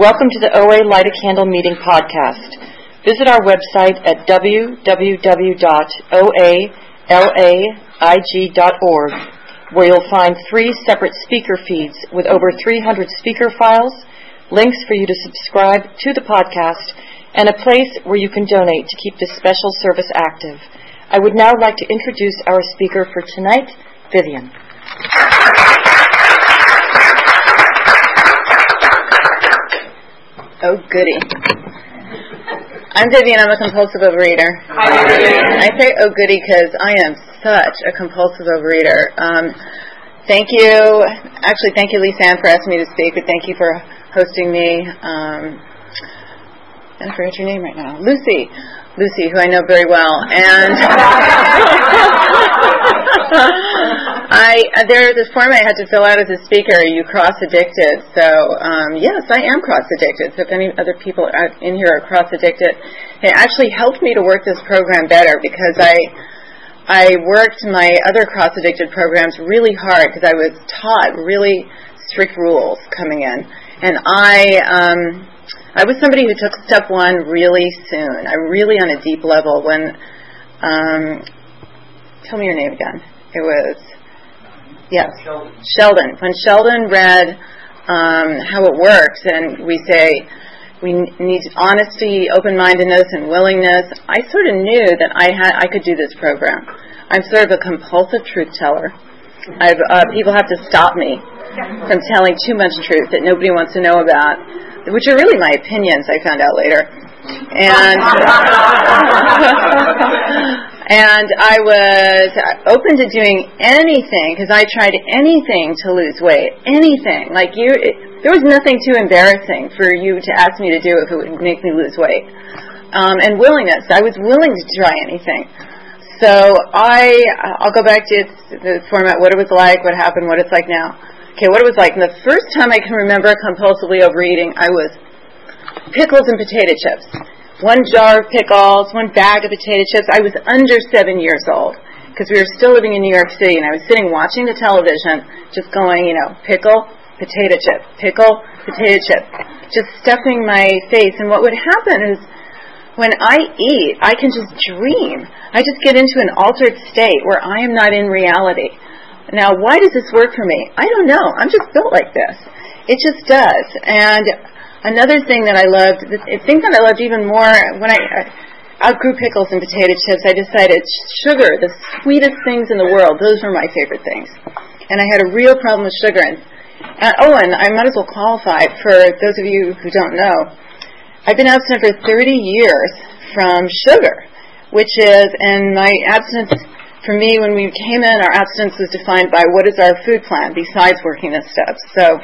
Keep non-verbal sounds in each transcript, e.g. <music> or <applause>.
Welcome to the OA Light a Candle Meeting podcast. Visit our website at www.oalaig.org where you'll find three separate speaker feeds with over 300 speaker files, links for you to subscribe to the podcast, and a place where you can donate to keep this special service active. I would now like to introduce our speaker for tonight, Vivian. Oh, goody. I'm Vivian. I'm a compulsive overeater. Hi, I say oh, goody because I am such a compulsive overeater. Um, thank you. Actually, thank you, Lisa Ann, for asking me to speak, but thank you for hosting me. Um, I forget your name right now. Lucy. Lucy, who I know very well, and <laughs> <laughs> I there this form I had to fill out as a speaker. Are you cross addicted? So um, yes, I am cross addicted. So if any other people in here are cross addicted, it actually helped me to work this program better because I I worked my other cross addicted programs really hard because I was taught really strict rules coming in, and I. Um, I was somebody who took step one really soon. I really on a deep level when. Um, tell me your name again. It was. Yes, Sheldon. Sheldon. When Sheldon read um, how it works, and we say we need honesty, open-mindedness, and willingness, I sort of knew that I had I could do this program. I'm sort of a compulsive truth teller. I've, uh, people have to stop me from telling too much truth that nobody wants to know about which are really my opinions. I found out later, and <laughs> <laughs> and I was open to doing anything because I tried anything to lose weight, anything. Like you, it, there was nothing too embarrassing for you to ask me to do if it would make me lose weight. Um, and willingness, I was willing to try anything. So I, I'll go back to the format, what it was like, what happened, what it's like now. Okay, what it was like. And the first time I can remember compulsively overeating, I was pickles and potato chips. One jar of pickles, one bag of potato chips. I was under seven years old because we were still living in New York City, and I was sitting watching the television, just going, you know, pickle, potato chip, pickle, potato chip, just stuffing my face. And what would happen is when I eat, I can just dream. I just get into an altered state where I am not in reality. Now, why does this work for me? I don't know. I'm just built like this. It just does. And another thing that I loved, the thing that I loved even more when I outgrew pickles and potato chips, I decided sugar, the sweetest things in the world, those were my favorite things. And I had a real problem with sugar. And, and oh, and I might as well qualify for those of you who don't know. I've been abstinent for 30 years from sugar, which is, and my abstinence for me, when we came in, our abstinence was defined by what is our food plan besides working the steps. So,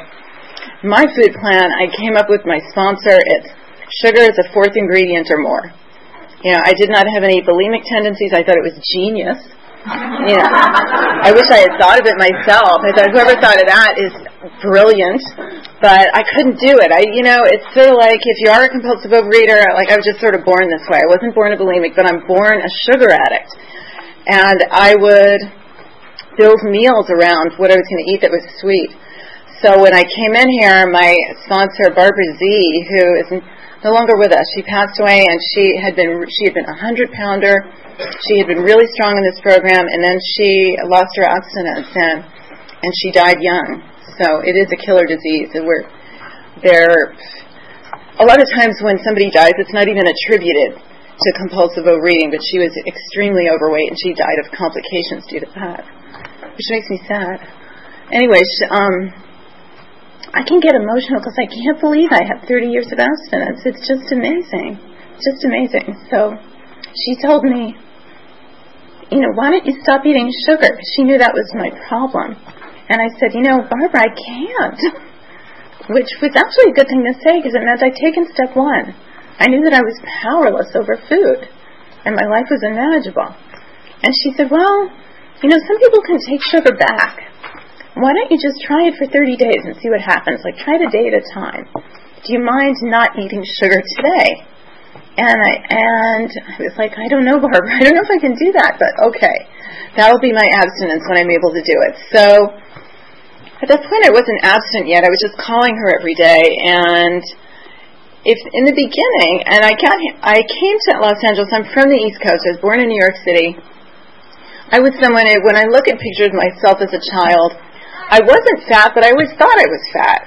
my food plan, I came up with my sponsor. It's sugar is a fourth ingredient or more. You know, I did not have any bulimic tendencies. I thought it was genius. You know, <laughs> I wish I had thought of it myself. I thought whoever thought of that is brilliant, but I couldn't do it. I, you know, it's sort of like if you are a compulsive overeater, like I was just sort of born this way. I wasn't born a bulimic, but I'm born a sugar addict and I would build meals around what I was going to eat that was sweet. So when I came in here, my sponsor Barbara Z, who is no longer with us, she passed away, and she had been she had been a hundred pounder. She had been really strong in this program, and then she lost her abstinence and and she died young. So it is a killer disease, and we're there. A lot of times when somebody dies, it's not even attributed to compulsive overeating, but she was extremely overweight and she died of complications due to that, which makes me sad. Anyway, she, um, I can get emotional because I can't believe I have 30 years of abstinence. It's just amazing. Just amazing. So she told me, you know, why don't you stop eating sugar? She knew that was my problem. And I said, you know, Barbara, I can't. <laughs> Which was actually a good thing to say because it meant I'd taken step one. I knew that I was powerless over food, and my life was unmanageable. And she said, Well, you know, some people can take sugar back. Why don't you just try it for 30 days and see what happens? Like, try it a day at a time. Do you mind not eating sugar today? And I and I was like, I don't know, Barbara. <laughs> I don't know if I can do that, but okay. That will be my abstinence when I'm able to do it. So at that point, I wasn't abstinent yet. I was just calling her every day, and if in the beginning, and I got, I came to Los Angeles. I'm from the East Coast. I was born in New York City. I was someone when I look at pictures of myself as a child, I wasn't fat, but I always thought I was fat.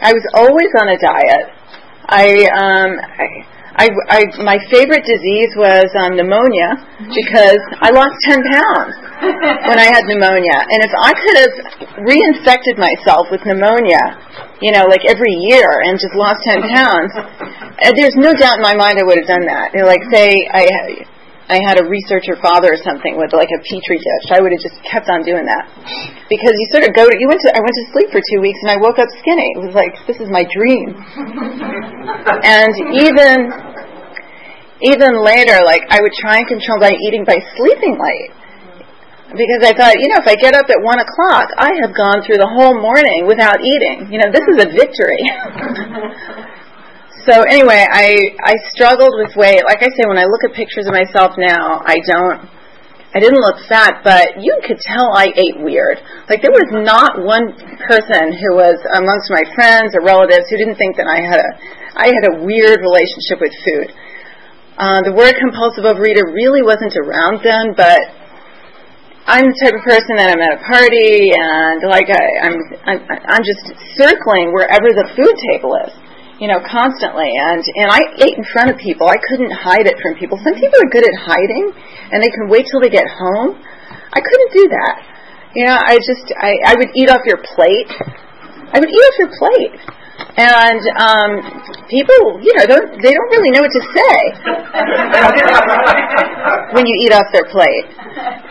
I was always on a diet. I, um, I I, I, my favorite disease was um, pneumonia because I lost 10 pounds when I had pneumonia. And if I could have reinfected myself with pneumonia, you know, like every year and just lost 10 pounds, uh, there's no doubt in my mind I would have done that. You know, like, say, I I had a researcher father or something with like a petri dish, I would have just kept on doing that. Because you sort of go to, you went to, I went to sleep for two weeks and I woke up skinny. It was like, this is my dream. <laughs> and even, even later, like I would try and control my eating by sleeping late. Because I thought, you know, if I get up at one o'clock, I have gone through the whole morning without eating. You know, this is a victory. <laughs> so anyway, I I struggled with weight. Like I say, when I look at pictures of myself now, I don't. I didn't look fat, but you could tell I ate weird. Like there was not one person who was amongst my friends or relatives who didn't think that I had a I had a weird relationship with food. Uh, the word compulsive overeater really wasn't around then, but I'm the type of person that I'm at a party and like I, I'm I'm I'm just circling wherever the food table is you know, constantly. And, and I ate in front of people. I couldn't hide it from people. Some people are good at hiding and they can wait till they get home. I couldn't do that. You know, I just, I, I would eat off your plate. I would eat off your plate. And um, people, you know, don't, they don't really know what to say <laughs> when you eat off their plate.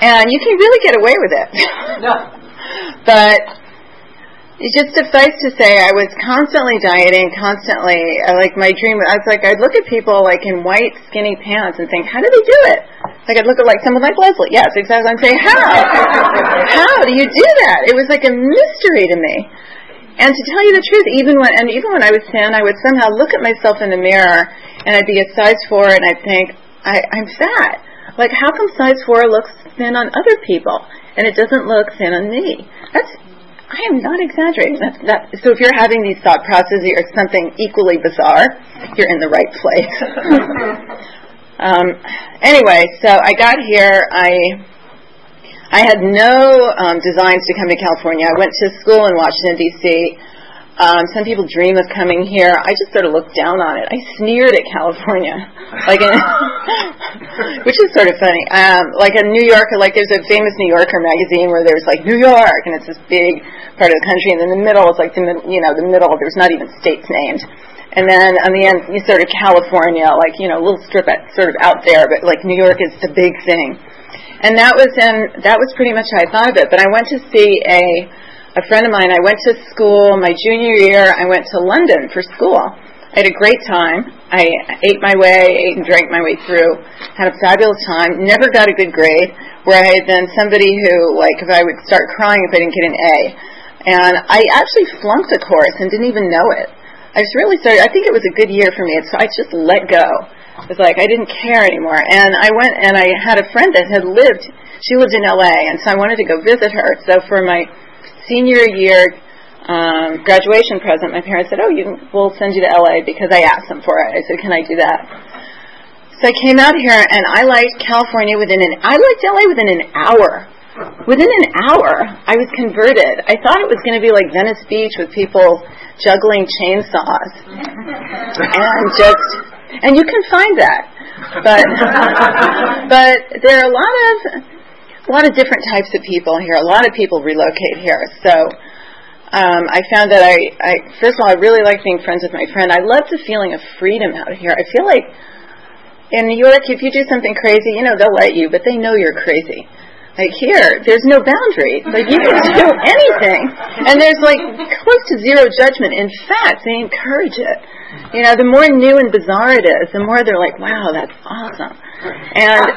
And you can really get away with it. <laughs> but it just suffice to say, I was constantly dieting, constantly. Uh, like my dream, I was like, I'd look at people like in white, skinny pants and think, how do they do it? Like I'd look at like someone like Leslie. Yes, exactly. I'm saying, how? how do you do that? It was like a mystery to me. And to tell you the truth, even when and even when I was thin, I would somehow look at myself in the mirror and I'd be a size four and I'd think, I, I'm fat. Like how come size four looks thin on other people and it doesn't look thin on me? That's I am not exaggerating. That, that, so if you're having these thought processes or something equally bizarre, you're in the right place. <laughs> um, anyway, so I got here. I I had no um, designs to come to California. I went to school in Washington D.C. Um, some people dream of coming here. I just sort of looked down on it. I sneered at California, <laughs> like, in, <laughs> which is sort of funny. Um, like a New Yorker, like there's a famous New Yorker magazine where there's like New York, and it's this big part of the country, and then the middle is like the you know the middle. There's not even states named, and then on the end you sort of California, like you know a little strip at, sort of out there, but like New York is the big thing. And that was in that was pretty much how I thought of it. But I went to see a a friend of mine, I went to school my junior year, I went to London for school. I had a great time. I ate my way, ate and drank my way through, had a fabulous time, never got a good grade, where I had been somebody who, like, if I would start crying if I didn't get an A. And I actually flunked a course and didn't even know it. I just really started, I think it was a good year for me. So I just let go. It was like I didn't care anymore. And I went and I had a friend that had lived, she lived in LA, and so I wanted to go visit her. So for my senior year um, graduation present, my parents said, "Oh, you we'll send you to LA because I asked them for it." I said, "Can I do that?" So I came out here, and I liked California within an. I liked LA within an hour. Within an hour, I was converted. I thought it was going to be like Venice Beach with people juggling chainsaws, and just and you can find that, but <laughs> but there are a lot of a lot of different types of people here. A lot of people relocate here. So um, I found that I, I, first of all, I really like being friends with my friend. I love the feeling of freedom out here. I feel like in New York, if you do something crazy, you know, they'll let you, but they know you're crazy. Like here, there's no boundary. Like you can do anything, and there's like close to zero judgment. In fact, they encourage it. You know, the more new and bizarre it is, the more they're like, "Wow, that's awesome." And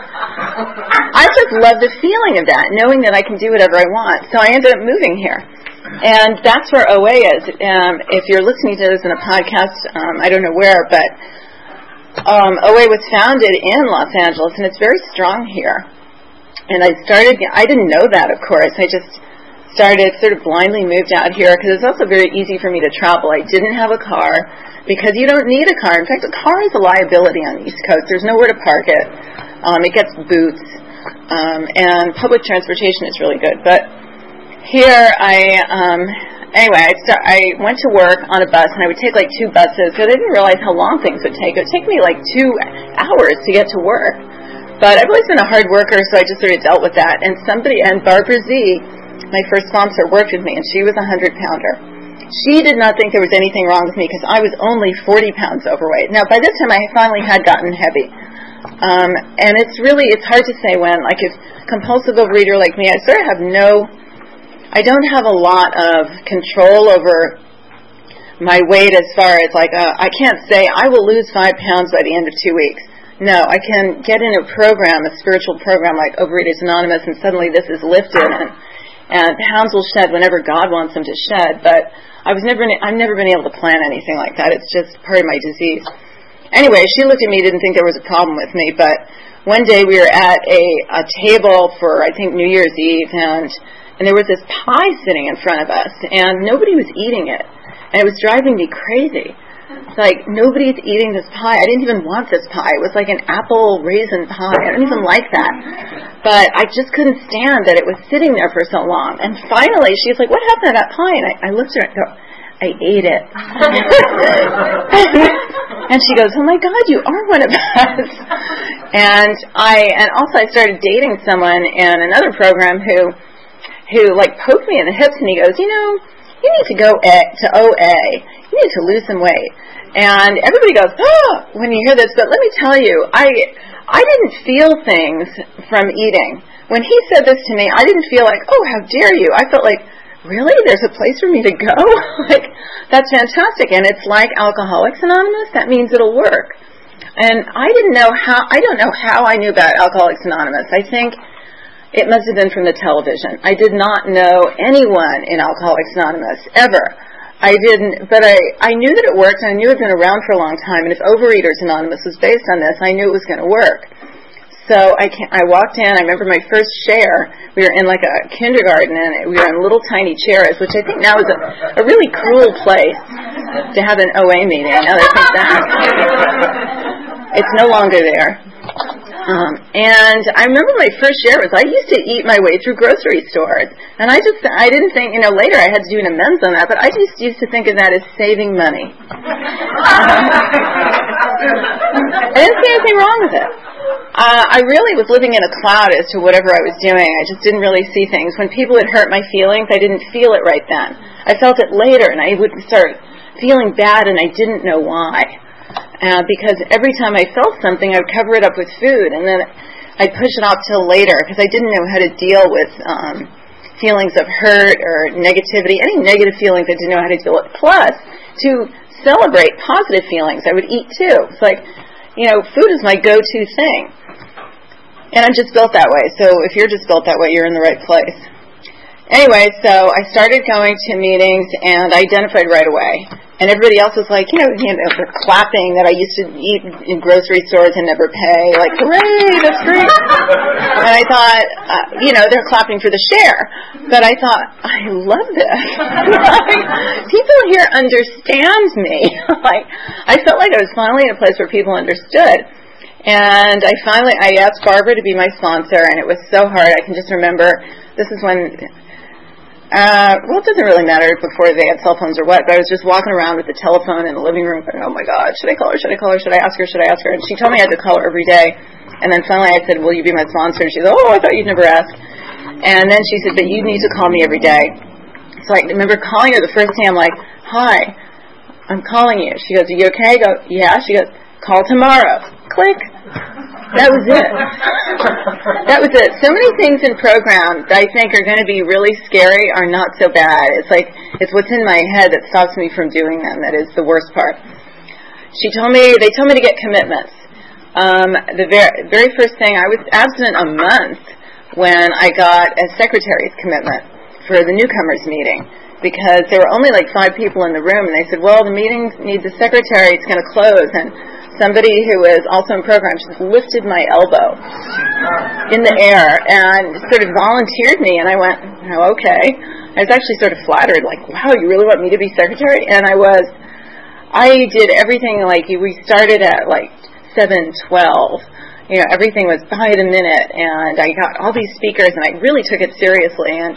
I just love the feeling of that, knowing that I can do whatever I want. So I ended up moving here. And that's where OA is. Um, if you're listening to this in a podcast, um, I don't know where, but um, OA was founded in Los Angeles, and it's very strong here. And I started, I didn't know that, of course. I just started, sort of blindly moved out here because it's also very easy for me to travel. I didn't have a car. because you don't need a car. In fact, a car is a liability on the East Coast. There's nowhere to park it. Um, it gets boots, um, and public transportation is really good. But here, I um, anyway, I start, I went to work on a bus, and I would take like two buses. But I didn't realize how long things would take. It would take me like two hours to get to work. But I've always been a hard worker, so I just sort of dealt with that. And somebody, and Barbara Z, my first sponsor, worked with me, and she was a hundred pounder. She did not think there was anything wrong with me because I was only 40 pounds overweight. Now, by this time, I finally had gotten heavy. Um, and it's really, it's hard to say when. Like, if compulsive overeater like me, I sort of have no, I don't have a lot of control over my weight as far as like, uh, I can't say I will lose five pounds by the end of two weeks. No, I can get in a program, a spiritual program like Overeaters Anonymous, and suddenly this is lifted, and, and pounds will shed whenever God wants them to shed. But I was never, I've never been able to plan anything like that. It's just part of my disease. Anyway, she looked at me, didn't think there was a problem with me, but one day we were at a, a table for I think New Year's Eve, and and there was this pie sitting in front of us, and nobody was eating it, and it was driving me crazy. Like nobody's eating this pie. I didn't even want this pie. It was like an apple raisin pie. I don't even like that. But I just couldn't stand that it was sitting there for so long. And finally, she's like, "What happened to that pie?" And I, I looked at her and go, "I ate it." <laughs> and she goes, "Oh my God, you are one of us." and I and also I started dating someone in another program who who like poked me in the hips, and he goes, "You know." You need to go to OA. You need to lose some weight. And everybody goes, oh, when you hear this, but let me tell you, I, I didn't feel things from eating. When he said this to me, I didn't feel like, oh, how dare you. I felt like, really? There's a place for me to go? <laughs> like, that's fantastic. And it's like Alcoholics Anonymous. That means it'll work. And I didn't know how, I don't know how I knew about Alcoholics Anonymous. I think it must have been from the television. I did not know anyone in Alcoholics Anonymous, ever. I didn't, but I, I knew that it worked, and I knew it had been around for a long time. And if Overeaters Anonymous was based on this, I knew it was going to work. So I, can, I walked in. I remember my first share. We were in like a kindergarten, and we were in little tiny chairs, which I think now is a, a really cruel place to have an OA meeting. Now that I think back, it's no longer there. Um, and I remember my first share was I used to eat my way through grocery stores, and I just I didn't think you know later I had to do an amends on that, but I just used to think of that as saving money. <laughs> I didn't see anything wrong with it. Uh, I really was living in a cloud as to whatever I was doing. I just didn't really see things. When people would hurt my feelings, I didn't feel it right then. I felt it later, and I would start feeling bad, and I didn't know why uh, because every time I felt something, I would cover it up with food, and then I'd push it off till later because I didn't know how to deal with um, feelings of hurt or negativity, any negative feelings I didn't know how to deal with. Plus, to celebrate positive feelings, I would eat too. It's like, you know, food is my go-to thing. And I'm just built that way. So if you're just built that way, you're in the right place. Anyway, so I started going to meetings and I identified right away and everybody else was like, you know, you know, they're clapping that I used to eat in grocery stores and never pay. Like, hooray, that's great. <laughs> and I thought, uh, you know, they're clapping for the share. But I thought, I love this. like, <laughs> people here understand me. <laughs> like, I felt like I was finally in a place where people understood. And I finally, I asked Barbara to be my sponsor, and it was so hard. I can just remember, this is when uh, well, it doesn't really matter before they had cell phones or what, but I was just walking around with the telephone in the living room going, oh my God, should I call her? Should I call her? Should I ask her? Should I ask her? And she told me I had to call her every day. And then finally I said, will you be my sponsor? And she said, oh, I thought you'd never ask. And then she said, but you need to call me every day. So I remember calling her the first day. I'm like, hi, I'm calling you. She goes, are you okay? I go, yeah. She goes, call tomorrow. Click. That was it. that was it. So many things in programs I think are going to be really scary are not so bad. It's like it's what's in my head that stops me from doing them that is the worst part. She told me they told me to get commitments. Um, the very, very first thing I was absent a month when I got a secretary's commitment for the newcomers meeting because there were only like five people in the room and they said, well, the meeting needs a secretary. It's going to close and somebody who was also in program just lifted my elbow in the air and sort of volunteered me, and I went, oh, okay. I was actually sort of flattered, like, wow, you really want me to be secretary? And I was. I did everything like we started at like seven twelve. You know, everything was by the minute, and I got all these speakers, and I really took it seriously, and <sighs>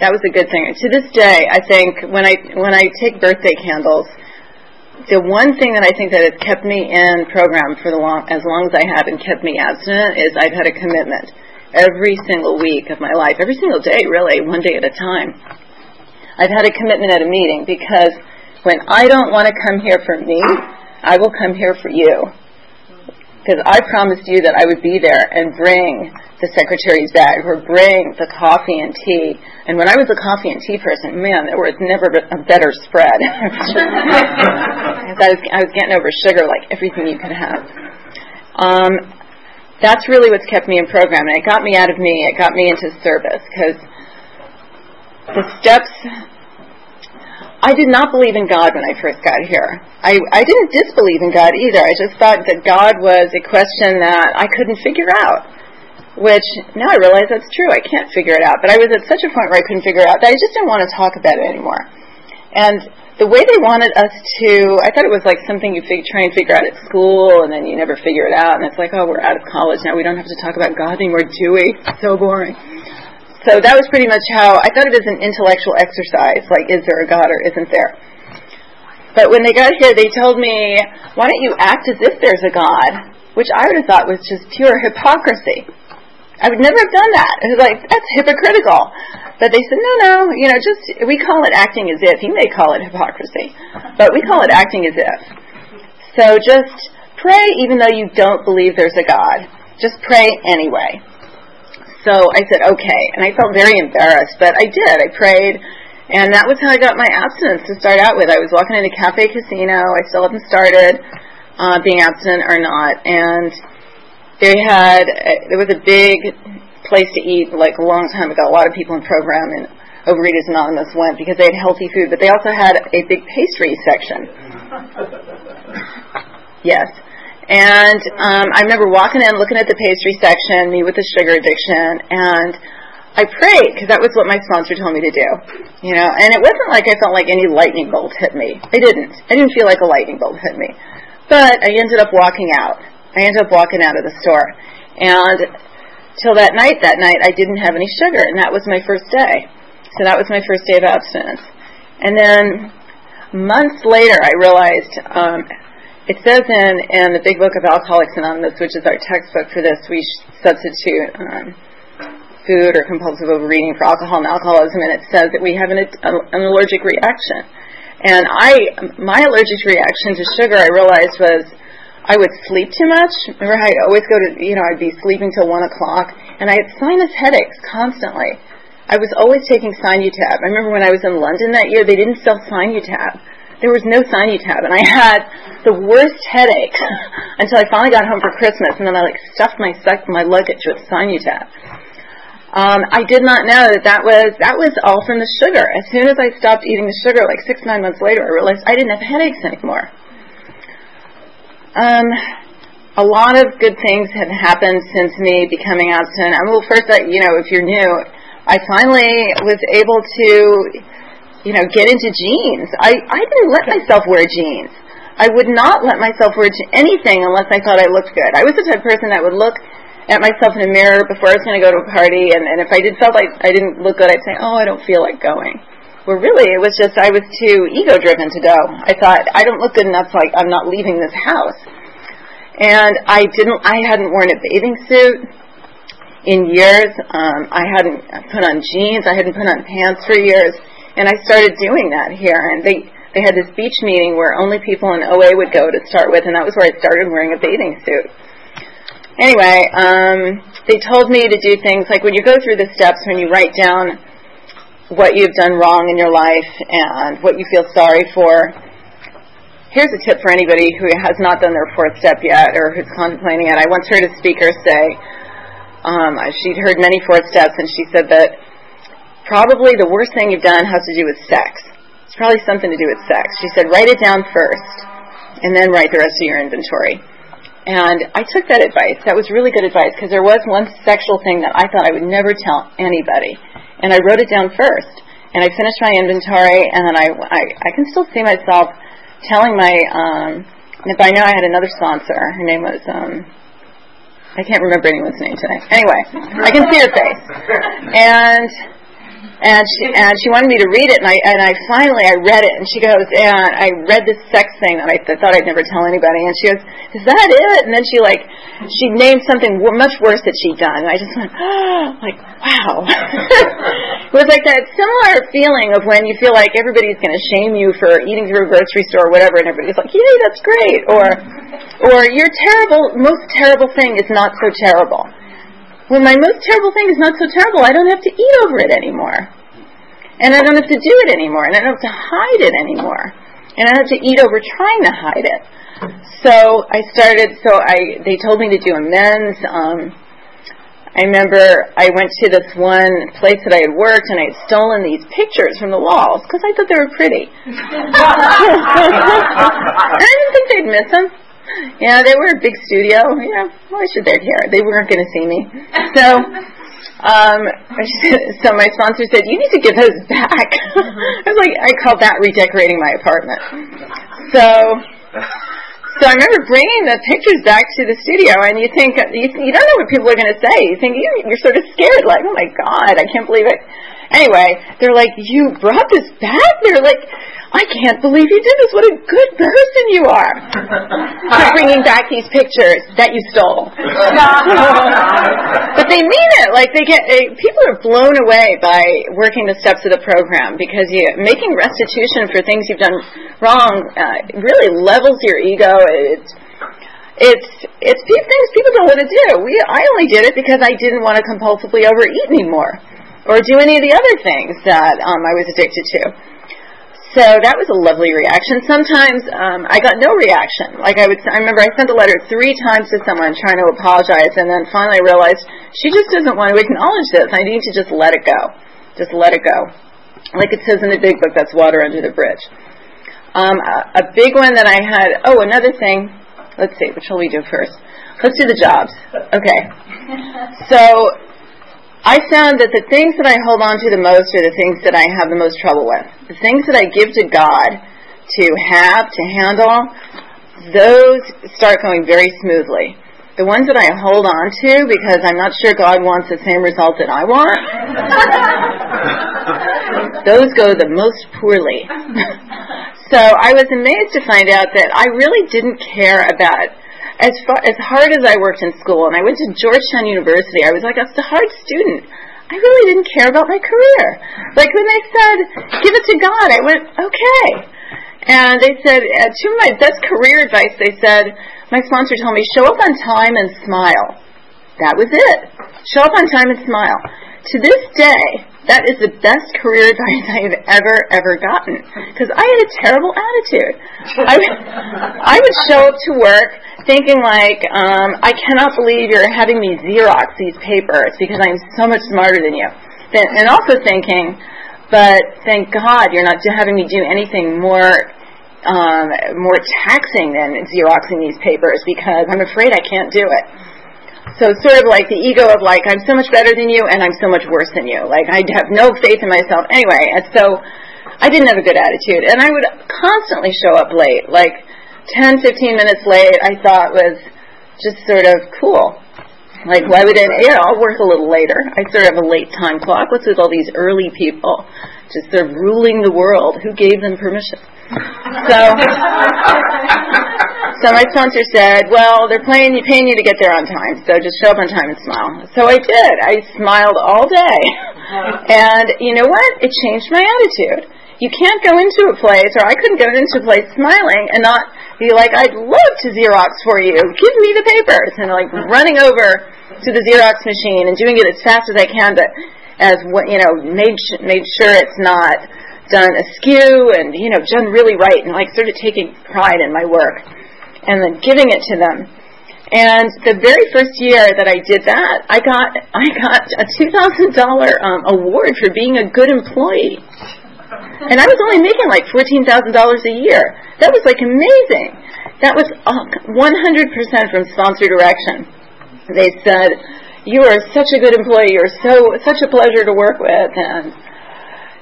that was a good thing. To this day, I think when I when I take birthday candles, the one thing that I think that has kept me in program for the long as long as I have and kept me abstinent is I've had a commitment every single week of my life, every single day, really, one day at a time. I've had a commitment at a meeting because when I don't want to come here for me, I will come here for you. Because I promised you that I would be there and bring the secretary's bag or bring the coffee and tea. And when I was a coffee and tea person, man, there was never a better spread. <laughs> I, was, I was getting over sugar like everything you could have. Um, that's really what's kept me in program, and it got me out of me. It got me into service because the steps. I did not believe in God when I first got here. I, I didn't disbelieve in God either. I just thought that God was a question that I couldn't figure out. Which now I realize that's true. I can't figure it out. But I was at such a point where I couldn't figure it out that I just didn't want to talk about it anymore. And the way they wanted us to, I thought it was like something you fig- try and figure out at school and then you never figure it out. And it's like, oh, we're out of college now. We don't have to talk about God anymore, do we? So boring. So that was pretty much how I thought it as an intellectual exercise, like is there a God or isn't there? But when they got here, they told me, why don't you act as if there's a God? Which I would have thought was just pure hypocrisy. I would never have done that. It was like, that's hypocritical. But they said, no, no, you know, just, we call it acting as if. You may call it hypocrisy, but we call it acting as if. So just pray even though you don't believe there's a God. Just pray anyway. So I said, okay. And I felt very embarrassed, but I did. I prayed. And that was how I got my abstinence to start out with. I was walking into Cafe Casino. I still haven't started uh, being abstinent or not. And they had, uh, there was a big place to eat like a long time ago. A lot of people in program and Overeaters Anonymous went because they had healthy food, but they also had a big pastry section. <laughs> yes. And um, I remember walking in, looking at the pastry section, me with the sugar addiction, and I prayed because that was what my sponsor told me to do. You know, and it wasn't like I felt like any lightning bolt hit me. I didn't. I didn't feel like a lightning bolt hit me. But I ended up walking out. I ended up walking out of the store. And till that night, that night, I didn't have any sugar, and that was my first day. So that was my first day of abstinence. And then months later, I realized um, it says in, in the Big Book of Alcoholics Anonymous, which is our textbook for this, we substitute um, food or compulsive overeating for alcohol and alcoholism, and it says that we have an, an allergic reaction. And I, my allergic reaction to sugar, I realized was I would sleep too much. Remember I'd always go to, you know, I'd be sleeping till one o'clock, and I had sinus headaches constantly. I was always taking Sinutab. I remember when I was in London that year, they didn't sell Sinutab there was no Sinutab, and I had the worst headache <laughs> until I finally got home for Christmas, and then I like stuffed my my luggage with Sinutab. Um, I did not know that that was that was all from the sugar. As soon as I stopped eating the sugar, like six nine months later, I realized I didn't have headaches anymore. Um, a lot of good things have happened since me becoming abstinent. I well, first, I, you know, if you're new, I finally was able to you know, get into jeans. I, I didn't let myself wear jeans. I would not let myself wear anything unless I thought I looked good. I was the type of person that would look at myself in a mirror before I was going to go to a party, and, and if I did felt like I didn't look good, I'd say, "Oh, I don't feel like going." Well, really, it was just I was too ego driven to go. I thought I don't look good enough, so I, I'm not leaving this house. And I didn't. I hadn't worn a bathing suit in years. Um, I hadn't put on jeans. I hadn't put on pants for years. And I started doing that here. And they, they had this beach meeting where only people in OA would go to start with, and that was where I started wearing a bathing suit. Anyway, um, they told me to do things like when you go through the steps, when you write down what you've done wrong in your life and what you feel sorry for. Here's a tip for anybody who has not done their fourth step yet or who's contemplating it. I once heard a speaker say um, she'd heard many fourth steps, and she said that probably the worst thing you've done has to do with sex. It's probably something to do with sex. She said, write it down first, and then write the rest of your inventory. And I took that advice. That was really good advice because there was one sexual thing that I thought I would never tell anybody. And I wrote it down first. and I finished my inventory, and then I, I, I can still see myself telling my, um, if I know I had another sponsor, her name was, um, I can't remember anyone's name today. Anyway, I can see her face. And and she and she wanted me to read it, and I and I finally I read it, and she goes, and I read this sex thing that I th- thought I'd never tell anybody, and she goes, is that it? And then she like she named something w- much worse that she'd done, and I just went, oh, <gasps> like wow. <laughs> it was like that similar feeling of when you feel like everybody's going to shame you for eating through a grocery store or whatever, and everybody's like, yay, that's great, or or your terrible most terrible thing is not so terrible when my most terrible thing is not so terrible, I don't have to eat over it anymore. And I don't have to do it anymore. And I don't have to hide it anymore. And I don't have to eat over trying to hide it. So I started, so I, they told me to do amends. Um, I remember I went to this one place that I had worked and I had stolen these pictures from the walls because I thought they were pretty. <laughs> I didn't think they'd miss them. Yeah, they were a big studio. Yeah, why should they care? They weren't going to see me. So, um, so my sponsor said, "You need to give those back." <laughs> I was like, I called that redecorating my apartment. So, so I remember bringing the pictures back to the studio, and you think you, you don't know what people are going to say. You think you're, you're sort of scared, like, "Oh my God, I can't believe it." Anyway, they're like, "You brought this back?" They're like I can't believe you did this. What a good person you are. <laughs> For bringing back these pictures that you stole. <laughs> but they mean it. Like they get, they, people are blown away by working the steps of the program because you, making restitution for things you've done wrong uh, really levels your ego. It's, it's it's things people don't want to do. We I only did it because I didn't want to compulsively overeat anymore, or do any of the other things that um, I was addicted to. So that was a lovely reaction. Sometimes um, I got no reaction. Like I would, I remember I sent a letter three times to someone trying to apologize, and then finally I realized she just doesn't want to acknowledge this. I need to just let it go. Just let it go. Like it says in the big book, that's water under the bridge. Um, a, a big one that I had. Oh, another thing. Let's see. Which shall we do first? Let's do the jobs. Okay. <laughs> So I found that the things that I hold on to the most are the things that I have the most trouble with. The things that I give to God to have, to handle, those start going very smoothly. The ones that I hold on to because I'm not sure God wants the same result that I want, <laughs> those go the most poorly. <laughs> so I was amazed to find out that I really didn't care about as far as hard as I worked in school, and I went to Georgetown University, I was like a hard student. I really didn't care about my career. Like when they said, "Give it to God," I went, "Okay." And they said, uh, two of my best career advice, they said, my sponsor told me, show up on time and smile. That was it. Show up on time and smile. To this day, that is the best career advice I have ever, ever gotten. Because I had a terrible attitude. I would, I would show up to work thinking like, um, I cannot believe you're having me Xerox these papers because I'm so much smarter than you. And also thinking, but thank God you're not having me do anything more um, more taxing than Xeroxing these papers because I'm afraid I can't do it. So it's sort of like the ego of like I'm so much better than you and I'm so much worse than you. Like I have no faith in myself anyway. And so I didn't have a good attitude, and I would constantly show up late. Like 10, 15 minutes late, I thought was just sort of cool. Like, why would it, yeah, I'll work a little later. I sort of have a late time clock. What's with all these early people just sort of ruling the world? Who gave them permission? So, <laughs> so my sponsor said, well, they're paying you, paying you to get there on time, so just show up on time and smile. So I did. I smiled all day. <laughs> And you know what? It changed my attitude. You can't go into a place, or I couldn't go into a place smiling and not be like, I'd love to Xerox for you. Give me the papers. And like running over to the Xerox machine and doing it as fast as I can, but as what, you know, made, made sure it's not done askew and, you know, done really right and like sort of taking pride in my work and then giving it to them. And the very first year that I did that, I got I got a two thousand dollar um, award for being a good employee and I was only making like fourteen thousand dollars a year. That was like amazing. That was one hundred percent from sponsor direction. They said, "You are such a good employee. You're so such a pleasure to work with," and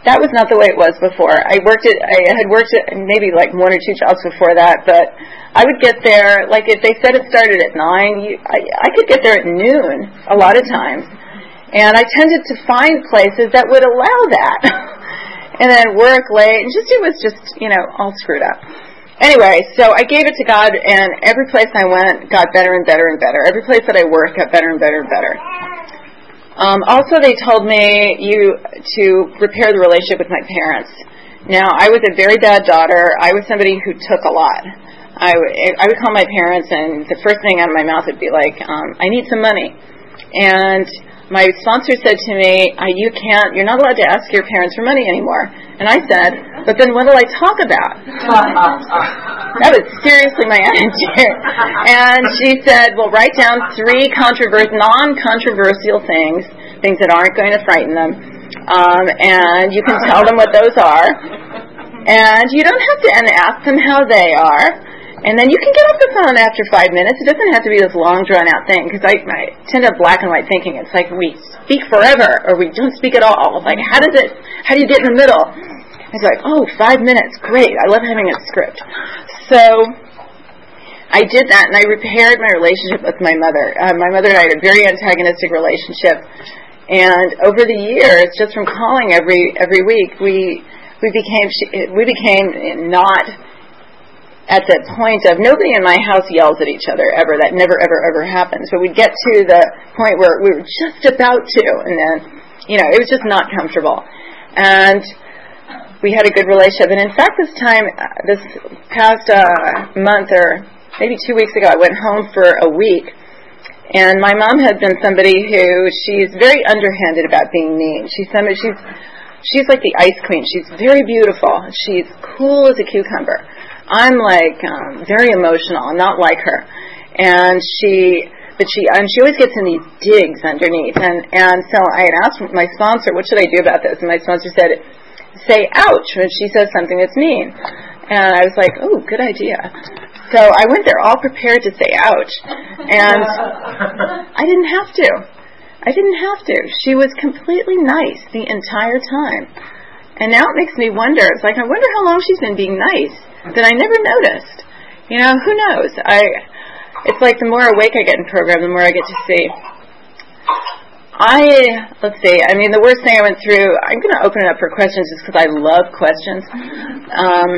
that was not the way it was before. I worked at I had worked at maybe like one or two jobs before that, but I would get there like if they said it started at nine, you, I, I could get there at noon a lot of times, and I tended to find places that would allow that, <laughs> and then work late, and just it was just you know all screwed up. Anyway, so I gave it to God, and every place I went got better and better and better. Every place that I worked got better and better and better. Um, also, they told me you to repair the relationship with my parents. Now, I was a very bad daughter. I was somebody who took a lot. I would call my parents, and the first thing out of my mouth would be like, um, "I need some money," and my sponsor said to me, "You can't. You're not allowed to ask your parents for money anymore." And I said, "But then what will I talk about?" <laughs> <laughs> that was seriously my <laughs> attitude. And she said, "Well, write down three controvers- non-controversial things, things that aren't going to frighten them, um, and you can tell them what those are, and you don't have to and ask them how they are." And then you can get off the phone after five minutes. It doesn't have to be this long, drawn out thing because I, I tend to have black and white thinking. It's like we speak forever or we don't speak at all. Like how does it? How do you get in the middle? It's like oh, five minutes, great. I love having a script. So I did that and I repaired my relationship with my mother. Uh, my mother and I had a very antagonistic relationship, and over the years, just from calling every every week, we we became we became not at the point of nobody in my house yells at each other ever. That never ever ever happens. But we'd get to the point where we were just about to, and then you know it was just not comfortable, and we had a good relationship. And in fact, this time, uh, this past uh, month or maybe two weeks ago, I went home for a week. And my mom had been somebody who she's very underhanded about being mean. She's somebody she's she's like the ice queen. She's very beautiful. She's cool as a cucumber I'm like um, very emotional. I'm not like her, and she, but she, and she always gets in these digs underneath. And and so I had asked my sponsor, what should I do about this? And my sponsor said, say ouch when she says something that's mean. And I was like, oh, good idea. So I went there all prepared to say ouch, and I didn't have to. I didn't have to. She was completely nice the entire time. And now it makes me wonder. It's like I wonder how long she's been being nice that I never noticed. You know, who knows? I it's like the more awake I get in program, the more I get to see. I let's see. I mean, the worst thing I went through. I'm going to open it up for questions just because I love questions. Um,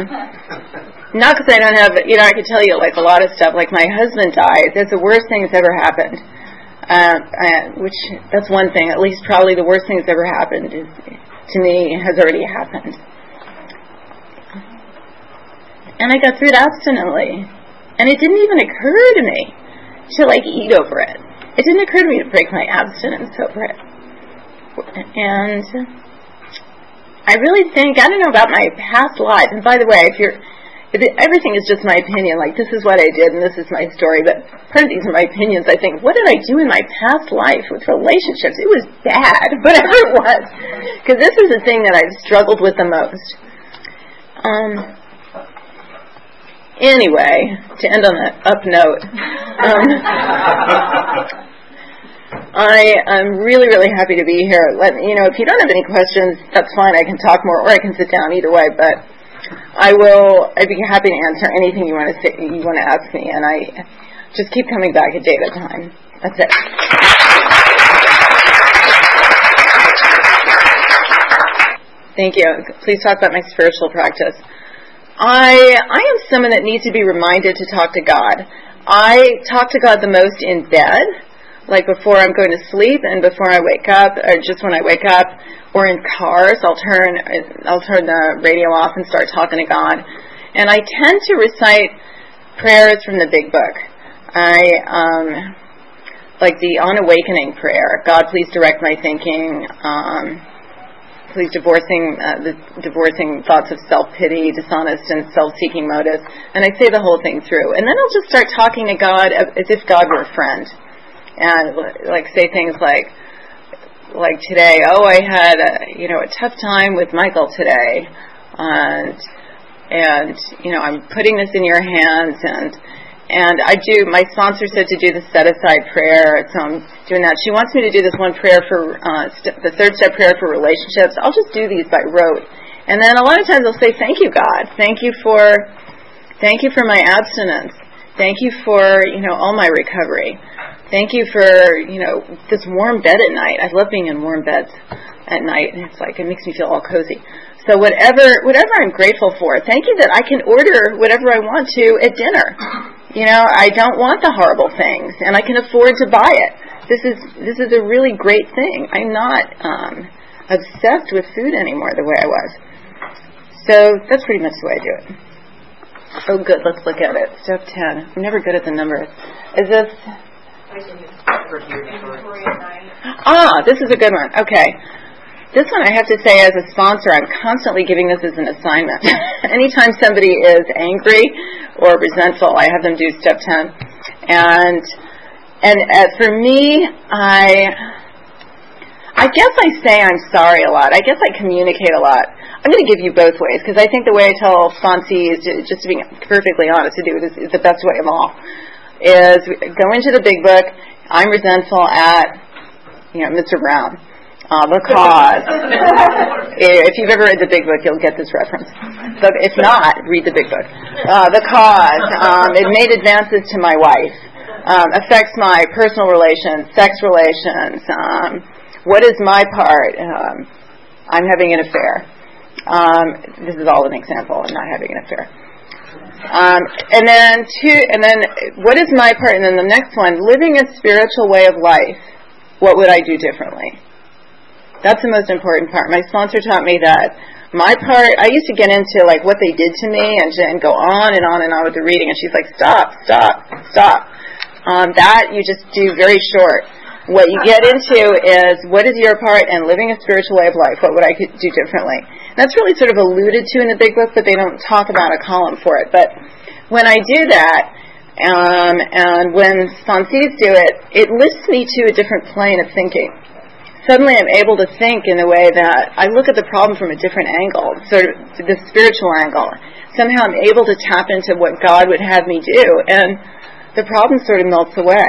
not because I don't have. You know, I could tell you like a lot of stuff. Like my husband died. That's the worst thing that's ever happened. Uh, uh, which that's one thing. At least probably the worst thing that's ever happened is, to me has already happened and I got through it abstinently. And it didn't even occur to me to like eat over it. It didn't occur to me to break my abstinence over it. And I really think I don't know about my past life. And by the way, if you're if it, everything is just my opinion, like this is what I did and this is my story, but part of these are my opinions. I think, what did I do in my past life with relationships? It was bad, <laughs> whatever it was, because this is the thing that I've struggled with the most. Um, Anyway, to end on an up note, um, <laughs> I am really, really happy to be here. Let me, you know if you don't have any questions, that's fine. I can talk more, or I can sit down. Either way, but I will. I'd be happy to answer anything you want to say, you want to ask me, and I just keep coming back a day at a time. That's it. Thank you. Please talk about my spiritual practice. I I am someone that needs to be reminded to talk to God. I talk to God the most in bed, like before I'm going to sleep and before I wake up, or just when I wake up, or in cars. I'll turn I'll turn the radio off and start talking to God. And I tend to recite prayers from the Big Book. I um, like the On Awakening prayer. God, please direct my thinking. Um, please divorcing uh, the divorcing thoughts of self pity, dishonest and self seeking motives, and I say the whole thing through, and then I'll just start talking to God as if God were a friend, and like say things like like today, oh, I had a, you know a tough time with Michael today, and and you know I'm putting this in your hands, and and I do. My sponsor said to do the set aside prayer, so I'm doing that. She wants me to do this one prayer for uh, st- the third step prayer for relationships. I'll just do these by rote, and then a lot of times I'll say, "Thank you, God. Thank you for, thank you for my abstinence. Thank you for you know all my recovery. Thank you for you know this warm bed at night. I love being in warm beds at night. and It's like it makes me feel all cozy." So whatever whatever I'm grateful for, thank you that I can order whatever I want to at dinner. You know, I don't want the horrible things, and I can afford to buy it. This is this is a really great thing. I'm not um, obsessed with food anymore the way I was. So that's pretty much the way I do it. Oh, good. Let's look at it. Step ten. I'm never good at the numbers. Is this? Ah, this is a good one. Okay. This one I have to say as a sponsor, I'm constantly giving this as an assignment. <laughs> Anytime somebody is angry or resentful, I have them do step 10. And, and as for me, I, I guess I say I'm sorry a lot. I guess I communicate a lot. I'm going to give you both ways because I think the way I tell sponsees, just to be perfectly honest, to do it is, is the best way of all. Is go into the big book. I'm resentful at, you know, Mr. Brown uh, the cause. <laughs> if you've ever read the Big Book, you'll get this reference. But if not, read the Big Book. Uh, the cause. Um, it made advances to my wife. Um, affects my personal relations, sex relations. Um, what is my part? Um, I'm having an affair. Um, this is all an example. I'm not having an affair. Um, and then two, and then what is my part? And then the next one, living a spiritual way of life. What would I do differently? That's the most important part. My sponsor taught me that my part, I used to get into like what they did to me and, and go on and on and on with the reading, and she's like, stop, stop, stop. Um, that you just do very short. What you get into is what is your part in living a spiritual way of life? What would I do differently? That's really sort of alluded to in the big book, but they don't talk about a column for it. But when I do that, um, and when sponsees do it, it lifts me to a different plane of thinking suddenly I'm able to think in a way that I look at the problem from a different angle, sort of the spiritual angle. Somehow I'm able to tap into what God would have me do, and the problem sort of melts away.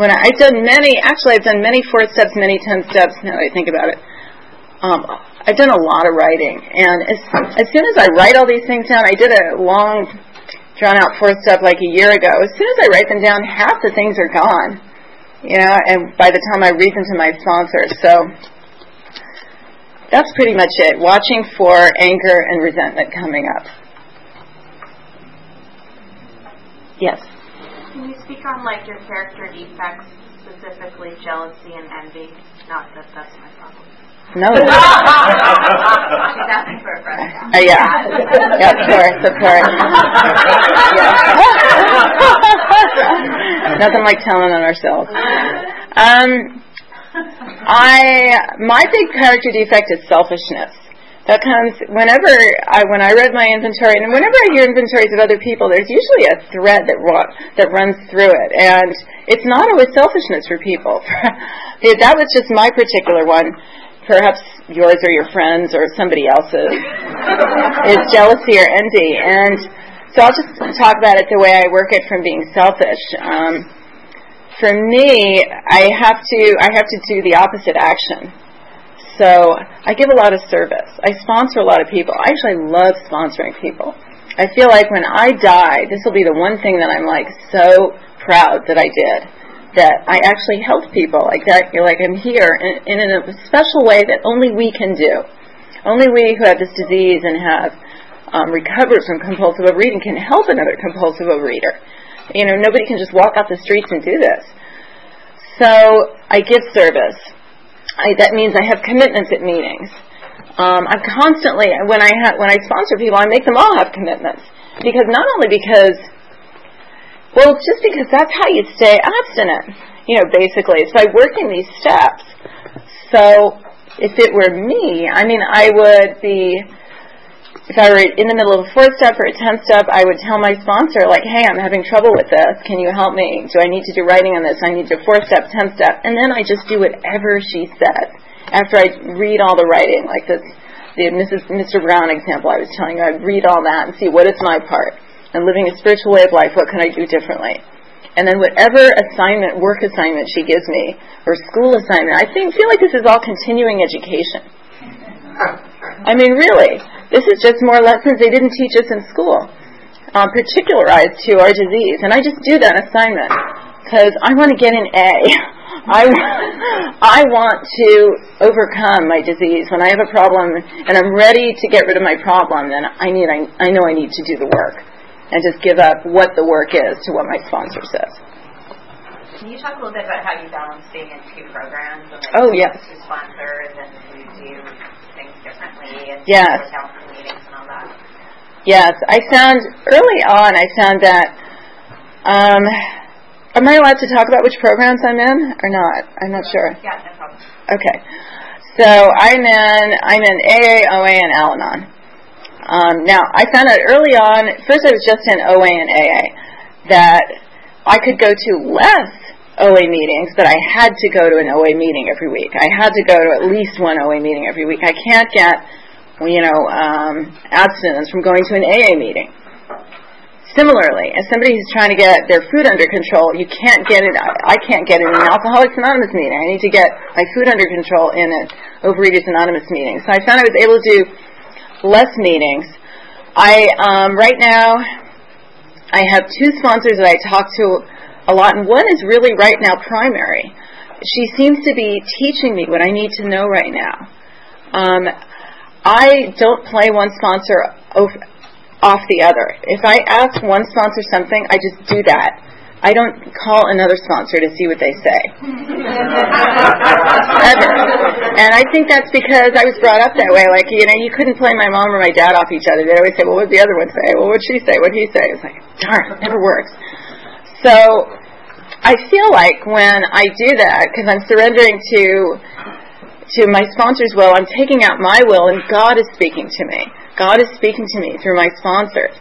When I, I've done many, actually I've done many four steps, many ten steps. Now that I think about it, um, I've done a lot of writing, and as, as soon as I write all these things down, I did a long, drawn out four step like a year ago. As soon as I write them down, half the things are gone you know, and by the time I read them to my sponsor. So that's pretty much it. Watching for anger and resentment coming up. Yes. Can you speak on like your character defects, specifically jealousy and envy? Not that that's my. No. <laughs> She's asking for a friend. Uh, yeah. yeah, of course, of course. yeah. <laughs> Nothing like telling on ourselves. Um, I my big character defect is selfishness. That comes whenever I when I read my inventory, and whenever I hear inventories of other people, there's usually a thread that ru- that runs through it, and it's not always selfishness for people. <laughs> that was just my particular one perhaps yours or your friends or somebody else's <laughs> is jealousy or envy. And so I'll just talk about it the way I work it from being selfish. Um, for me, I have to I have to do the opposite action. So I give a lot of service. I sponsor a lot of people. I actually love sponsoring people. I feel like when I die, this will be the one thing that I'm like so proud that I did that I actually help people like that. You're like, I'm here in, in a special way that only we can do. Only we who have this disease and have um, recovered from compulsive overeating can help another compulsive overeater. You know, nobody can just walk out the streets and do this. So I give service. I, that means I have commitments at meetings. Um, I'm constantly when I ha- when I sponsor people, I make them all have commitments because not only because well, just because that's how you stay abstinent. You know, basically, it's by working these steps. So, if it were me, I mean, I would be, if I were in the middle of a fourth step or a tenth step, I would tell my sponsor, like, hey, I'm having trouble with this. Can you help me? Do I need to do writing on this? I need to fourth step, tenth step. And then I just do whatever she said after I read all the writing, like this, the Mrs. Mr. Brown example I was telling you. I'd read all that and see what is my part and living a spiritual way of life, what can I do differently? And then whatever assignment, work assignment she gives me, or school assignment, I think feel like this is all continuing education. I mean, really, this is just more lessons they didn't teach us in school, um, particularized to our disease. And I just do that assignment because I want to get an A. <laughs> I, I want to overcome my disease. When I have a problem and I'm ready to get rid of my problem, then I need I, I know I need to do the work and just give up what the work is to what my sponsor says. Can you talk a little bit about how you balance being in two programs? And like oh yes. Two sponsors and you do things differently and yes. council meetings and all that. Yes, I found early on. I found that. Um, Am I allowed to talk about which programs I'm in or not? I'm not sure. Yeah, no problem. Okay. So I'm in I'm in AA, OA, and Al-Anon. Um, now I found out early on. First, I was just in OA and AA that I could go to less OA meetings, but I had to go to an OA meeting every week. I had to go to at least one OA meeting every week. I can't get you know um, abstinence from going to an AA meeting. Similarly, as somebody who's trying to get their food under control, you can't get it. I can't get it in an Alcoholics Anonymous meeting. I need to get my food under control in an Overeaters Anonymous meeting. So I found I was able to do less meetings. I um, right now I have two sponsors that I talk to a lot, and one is really right now primary. She seems to be teaching me what I need to know right now. Um, I don't play one sponsor off the other. If I ask one sponsor something, I just do that. I don't call another sponsor to see what they say. <laughs> Ever. And I think that's because I was brought up that way. Like, you know, you couldn't play my mom or my dad off each other. They'd always say, well, what'd the other one say? Well, what'd she say? What'd he say? It's like, darn, it never works. So I feel like when I do that, because I'm surrendering to to my sponsor's will, I'm taking out my will, and God is speaking to me. God is speaking to me through my sponsors.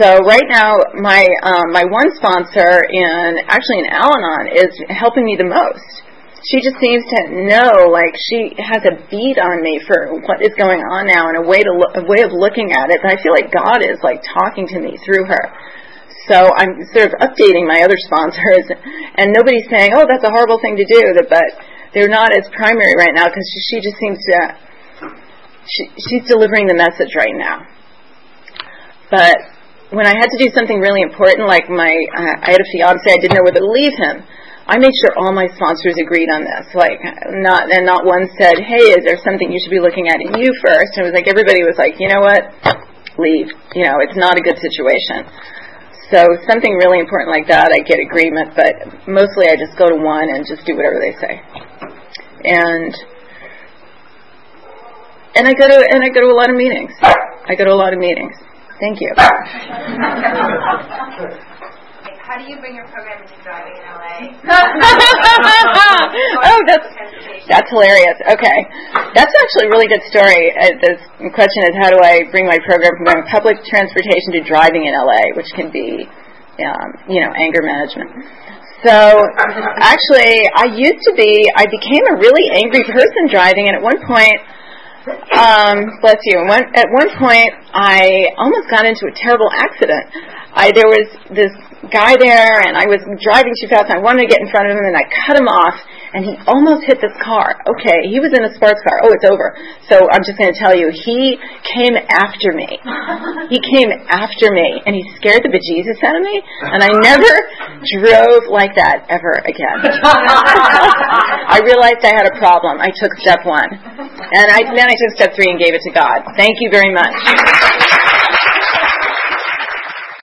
So right now, my um, my one sponsor in actually in Al-Anon is helping me the most. She just seems to know, like she has a beat on me for what is going on now, and a way to look, a way of looking at it. And I feel like God is like talking to me through her. So I'm sort of updating my other sponsors, and nobody's saying, "Oh, that's a horrible thing to do," but they're not as primary right now because she just seems to she, she's delivering the message right now. But when I had to do something really important, like my, uh, I had a fiance, I didn't know whether to leave him. I made sure all my sponsors agreed on this. Like, not and not one said, "Hey, is there something you should be looking at in you first? And it was like everybody was like, "You know what? Leave. You know, it's not a good situation." So something really important like that, I get agreement, but mostly I just go to one and just do whatever they say. And and I go to and I go to a lot of meetings. I go to a lot of meetings. Thank you. How do you bring your program into driving in LA? <laughs> oh, that's that's hilarious. Okay, that's actually a really good story. Uh, the question is, how do I bring my program from going public transportation to driving in LA, which can be, um, you know, anger management. So actually, I used to be. I became a really angry person driving, and at one point um, bless you. One, at one point, I almost got into a terrible accident. I there was this guy there, and I was driving too fast. And I wanted to get in front of him, and I cut him off, and he almost hit this car. Okay, he was in a sports car. Oh, it's over. So I'm just going to tell you, he came after me. He came after me, and he scared the bejesus out of me, and I never drove like that ever again. <laughs> I realized I had a problem. I took step one, and I, then I took step three and gave it to God. Thank you very much.